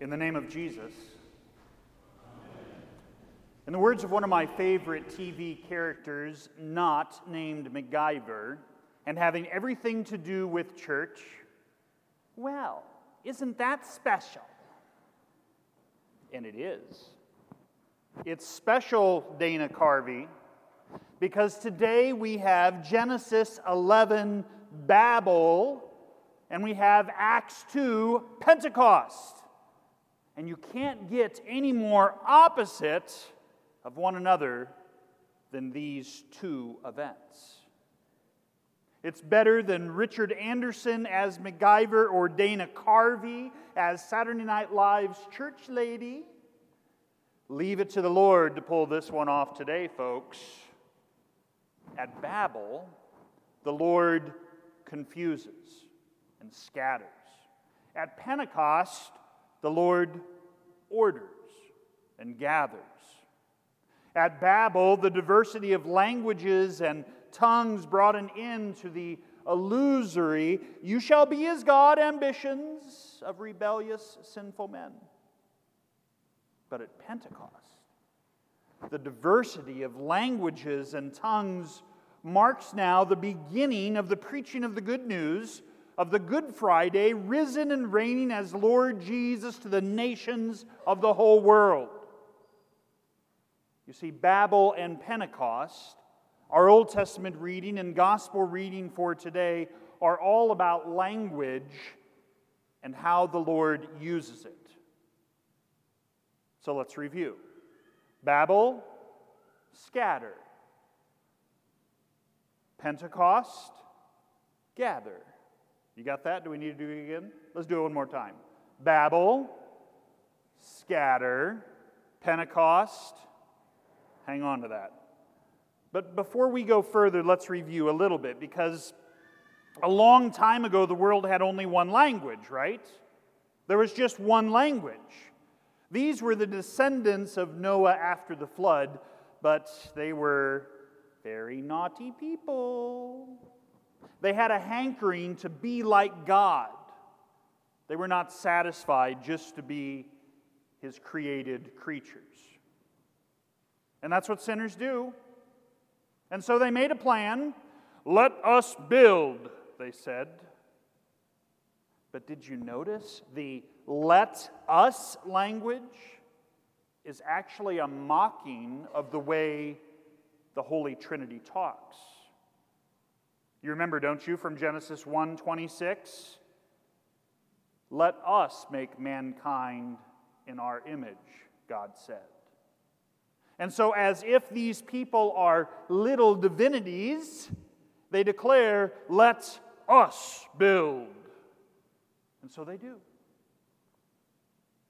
In the name of Jesus. In the words of one of my favorite TV characters, not named MacGyver, and having everything to do with church, well, isn't that special? And it is. It's special, Dana Carvey, because today we have Genesis 11, Babel, and we have Acts 2, Pentecost. And you can't get any more opposite of one another than these two events. It's better than Richard Anderson as MacGyver or Dana Carvey as Saturday Night Live's church lady. Leave it to the Lord to pull this one off today, folks. At Babel, the Lord confuses and scatters. At Pentecost, the Lord orders and gathers. At Babel, the diversity of languages and tongues brought an end to the illusory, you shall be as God ambitions of rebellious, sinful men. But at Pentecost, the diversity of languages and tongues marks now the beginning of the preaching of the good news of the Good Friday, risen and reigning as Lord Jesus to the nations of the whole world. You see, Babel and Pentecost, our Old Testament reading and gospel reading for today, are all about language and how the Lord uses it. So let's review Babel, scatter. Pentecost, gather. You got that? Do we need to do it again? Let's do it one more time. Babel, scatter. Pentecost, hang on to that. But before we go further, let's review a little bit because a long time ago the world had only one language, right? There was just one language. These were the descendants of Noah after the flood, but they were very naughty people. They had a hankering to be like God. They were not satisfied just to be his created creatures. And that's what sinners do. And so they made a plan. Let us build, they said. But did you notice the let us language is actually a mocking of the way the Holy Trinity talks? You remember, don't you, from Genesis 1 26? Let us make mankind in our image, God said. And so, as if these people are little divinities, they declare, Let us build. And so they do.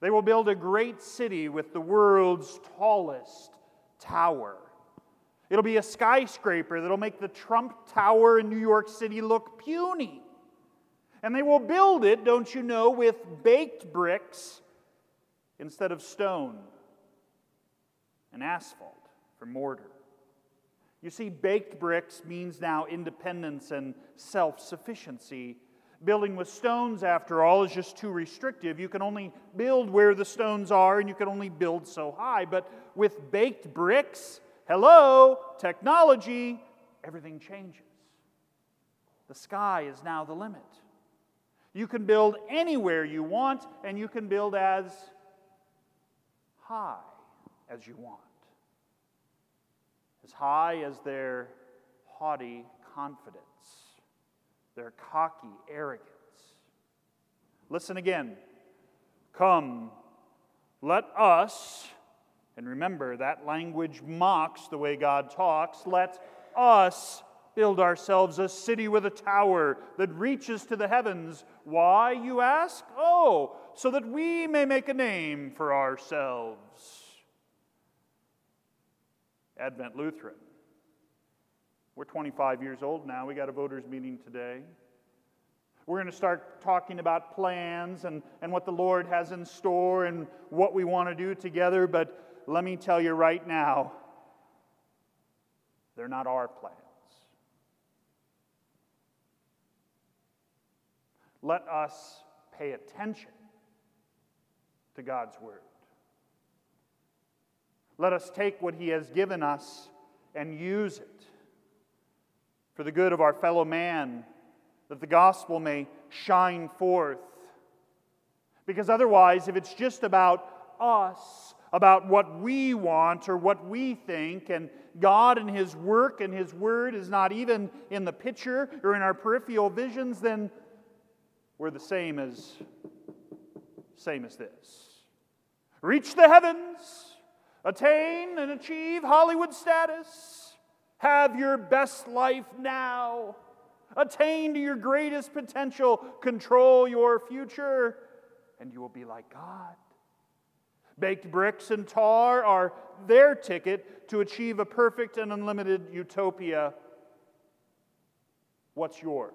They will build a great city with the world's tallest tower. It'll be a skyscraper that'll make the Trump Tower in New York City look puny. And they will build it, don't you know, with baked bricks instead of stone and asphalt for mortar. You see, baked bricks means now independence and self sufficiency. Building with stones, after all, is just too restrictive. You can only build where the stones are, and you can only build so high. But with baked bricks, Hello, technology, everything changes. The sky is now the limit. You can build anywhere you want, and you can build as high as you want. As high as their haughty confidence, their cocky arrogance. Listen again. Come, let us and remember, that language mocks the way God talks. Let us build ourselves a city with a tower that reaches to the heavens. Why, you ask? Oh, so that we may make a name for ourselves. Advent Lutheran. We're 25 years old now. We got a voters' meeting today. We're going to start talking about plans and, and what the Lord has in store and what we want to do together, but let me tell you right now, they're not our plans. Let us pay attention to God's Word. Let us take what He has given us and use it for the good of our fellow man, that the gospel may shine forth. Because otherwise, if it's just about us, about what we want or what we think, and God and His work and His word is not even in the picture or in our peripheral visions, then we're the same as same as this. Reach the heavens, attain and achieve Hollywood status, have your best life now, attain to your greatest potential, control your future, and you will be like God. Baked bricks and tar are their ticket to achieve a perfect and unlimited utopia. What's yours?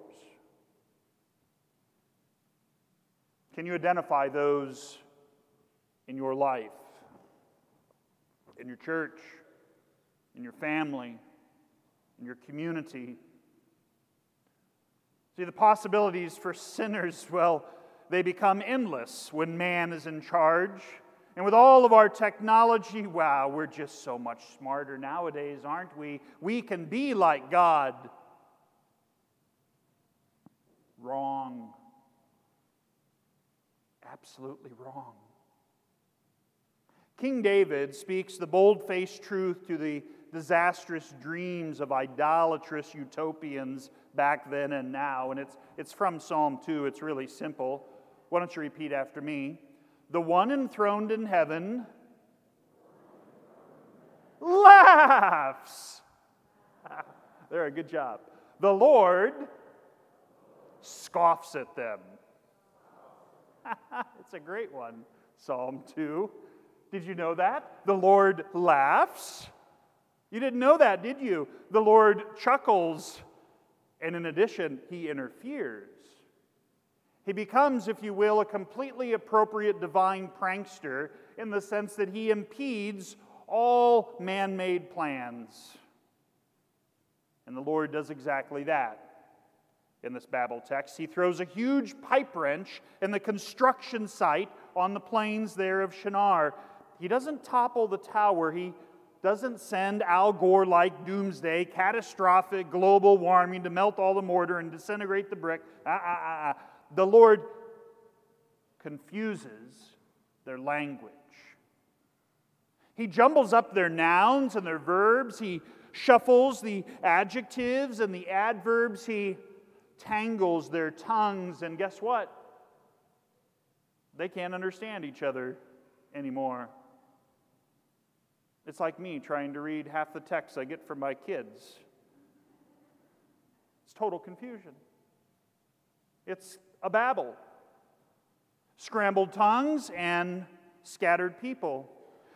Can you identify those in your life, in your church, in your family, in your community? See, the possibilities for sinners, well, they become endless when man is in charge. And with all of our technology, wow, we're just so much smarter nowadays, aren't we? We can be like God. Wrong absolutely wrong. King David speaks the bold faced truth to the disastrous dreams of idolatrous utopians back then and now. And it's, it's from Psalm 2. It's really simple. Why don't you repeat after me? The one enthroned in heaven laughs. there, a good job. The Lord scoffs at them. it's a great one. Psalm 2. Did you know that? The Lord laughs. You didn't know that, did you? The Lord chuckles. And in addition, he interferes. He becomes, if you will, a completely appropriate divine prankster in the sense that he impedes all man made plans. And the Lord does exactly that in this Babel text. He throws a huge pipe wrench in the construction site on the plains there of Shinar. He doesn't topple the tower, he doesn't send Al Gore like doomsday, catastrophic global warming to melt all the mortar and disintegrate the brick. Ah. The Lord confuses their language. He jumbles up their nouns and their verbs. He shuffles the adjectives and the adverbs. He tangles their tongues, and guess what? They can't understand each other anymore. It's like me trying to read half the text I get from my kids. It's total confusion. It's a babel. Scrambled tongues and scattered people.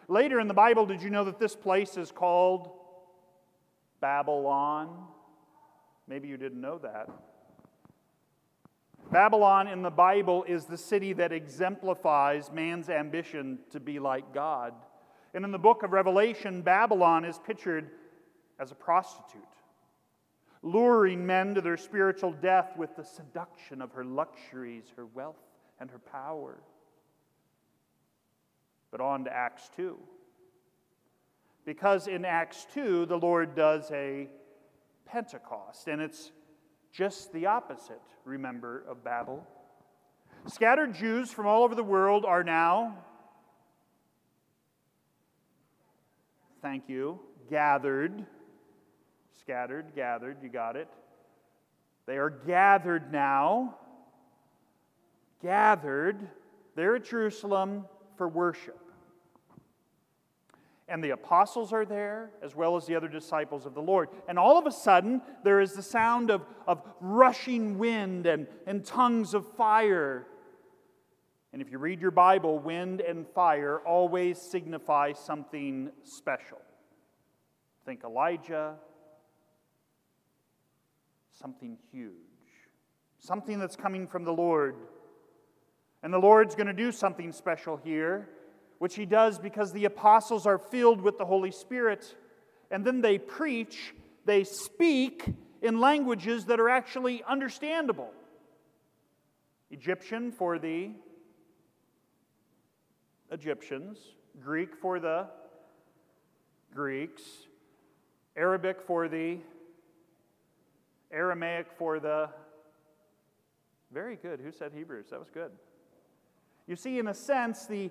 Later in the Bible, did you know that this place is called Babylon? Maybe you didn't know that. Babylon in the Bible is the city that exemplifies man's ambition to be like God. And in the book of Revelation, Babylon is pictured as a prostitute, luring men to their spiritual death with the seduction of her luxuries, her wealth, and her power. But on to Acts 2. Because in Acts 2, the Lord does a Pentecost, and it's just the opposite, remember, of Babel. Scattered Jews from all over the world are now, thank you, gathered. Scattered, gathered, you got it. They are gathered now, gathered there at Jerusalem for worship. And the apostles are there, as well as the other disciples of the Lord. And all of a sudden, there is the sound of, of rushing wind and, and tongues of fire. And if you read your Bible, wind and fire always signify something special. Think Elijah, something huge, something that's coming from the Lord. And the Lord's going to do something special here which he does because the apostles are filled with the Holy Spirit. And then they preach, they speak in languages that are actually understandable. Egyptian for the Egyptians, Greek for the Greeks, Arabic for the Aramaic for the very good. Who said Hebrews? That was good. You see, in a sense, the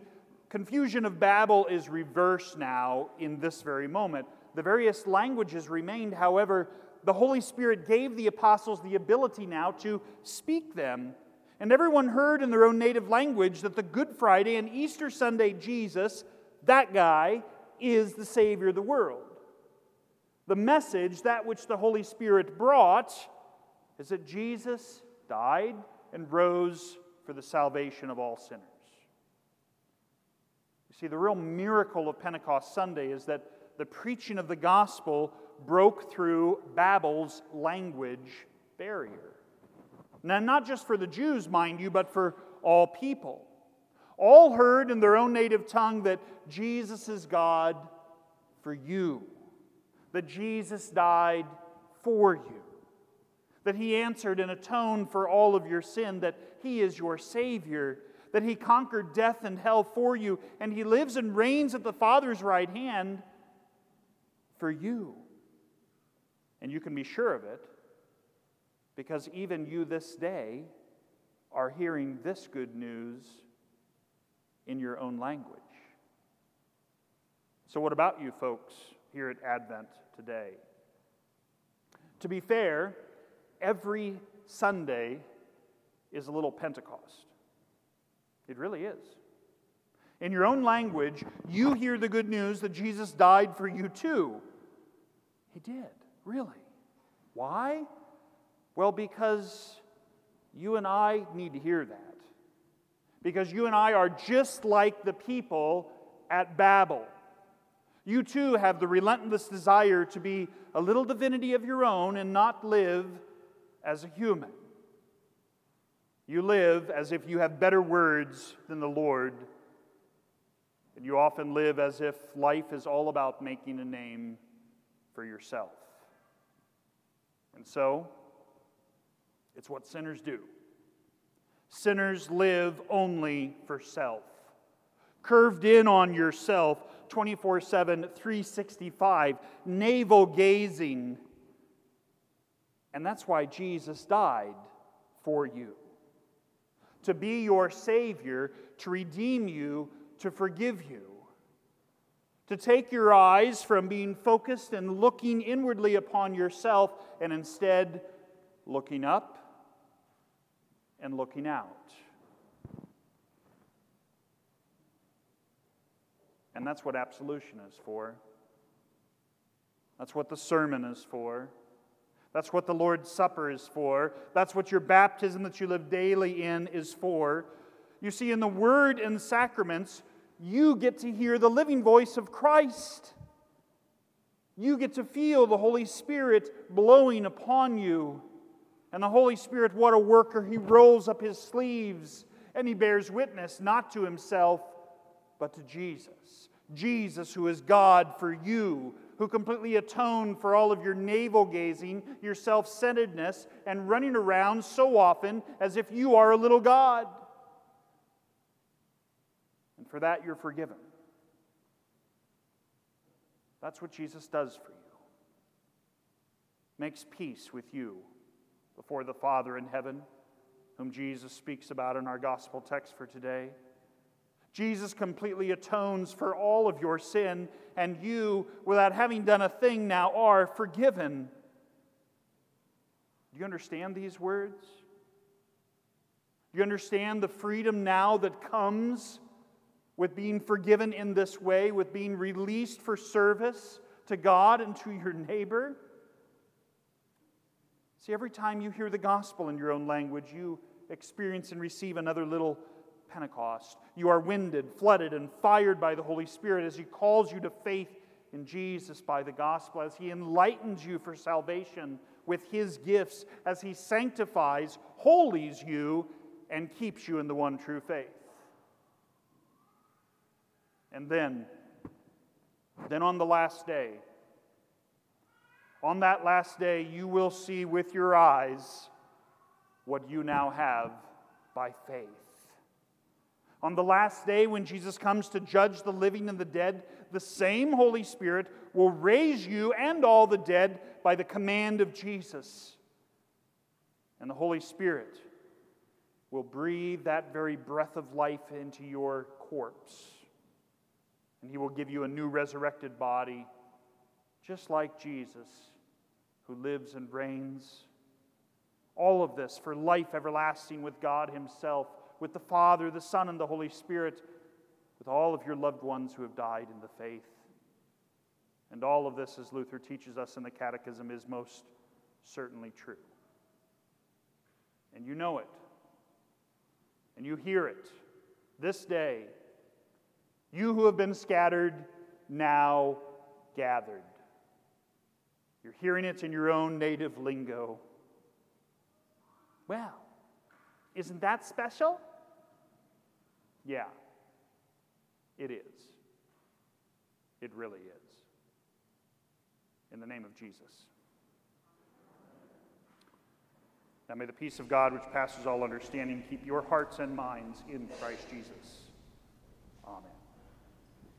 confusion of Babel is reversed now in this very moment. The various languages remained, however, the Holy Spirit gave the apostles the ability now to speak them. And everyone heard in their own native language that the Good Friday and Easter Sunday Jesus, that guy, is the Savior of the world. The message, that which the Holy Spirit brought, is that Jesus died and rose for the salvation of all sinners. You see, the real miracle of Pentecost Sunday is that the preaching of the gospel broke through Babel's language barrier. Now, not just for the Jews, mind you, but for all people. All heard in their own native tongue that Jesus is God for you, that Jesus died for you, that he answered and atoned for all of your sin, that he is your Savior, that he conquered death and hell for you, and he lives and reigns at the Father's right hand for you. And you can be sure of it because even you this day are hearing this good news in your own language. So, what about you folks here at Advent today? To be fair, every Sunday is a little Pentecost. It really is. In your own language, you hear the good news that Jesus died for you too. He did. Really? Why? Well, because you and I need to hear that. Because you and I are just like the people at Babel. You too have the relentless desire to be a little divinity of your own and not live as a human. You live as if you have better words than the Lord, and you often live as if life is all about making a name for yourself. And so, it's what sinners do. Sinners live only for self, curved in on yourself 24 7, 365, navel gazing. And that's why Jesus died for you to be your Savior, to redeem you, to forgive you to take your eyes from being focused and looking inwardly upon yourself and instead looking up and looking out. And that's what absolution is for. That's what the sermon is for. That's what the Lord's Supper is for. That's what your baptism that you live daily in is for. You see, in the Word and sacraments, you get to hear the living voice of Christ. You get to feel the Holy Spirit blowing upon you. And the Holy Spirit, what a worker, he rolls up his sleeves and he bears witness not to himself, but to Jesus. Jesus, who is God for you, who completely atoned for all of your navel gazing, your self centeredness, and running around so often as if you are a little God. And for that, you're forgiven. That's what Jesus does for you. Makes peace with you before the Father in heaven, whom Jesus speaks about in our gospel text for today. Jesus completely atones for all of your sin, and you, without having done a thing, now are forgiven. Do you understand these words? Do you understand the freedom now that comes with being forgiven in this way, with being released for service to God and to your neighbor. See, every time you hear the gospel in your own language, you experience and receive another little Pentecost. You are winded, flooded, and fired by the Holy Spirit as He calls you to faith in Jesus by the gospel, as He enlightens you for salvation with His gifts, as He sanctifies, holies you, and keeps you in the one true faith. And then, then on the last day, on that last day, you will see with your eyes what you now have by faith. On the last day, when Jesus comes to judge the living and the dead, the same Holy Spirit will raise you and all the dead by the command of Jesus. And the Holy Spirit will breathe that very breath of life into your corpse. And he will give you a new resurrected body, just like Jesus, who lives and reigns. All of this for life everlasting with God Himself with the Father, the Son, and the Holy Spirit, with all of your loved ones who have died in the faith. And all of this, as Luther teaches us in the Catechism, is most certainly true. And you know it. And you hear it this day. You who have been scattered, now gathered. You're hearing it in your own native lingo. Well, isn't that special? Yeah, it is. It really is. In the name of Jesus. Now may the peace of God, which passes all understanding, keep your hearts and minds in Christ Jesus.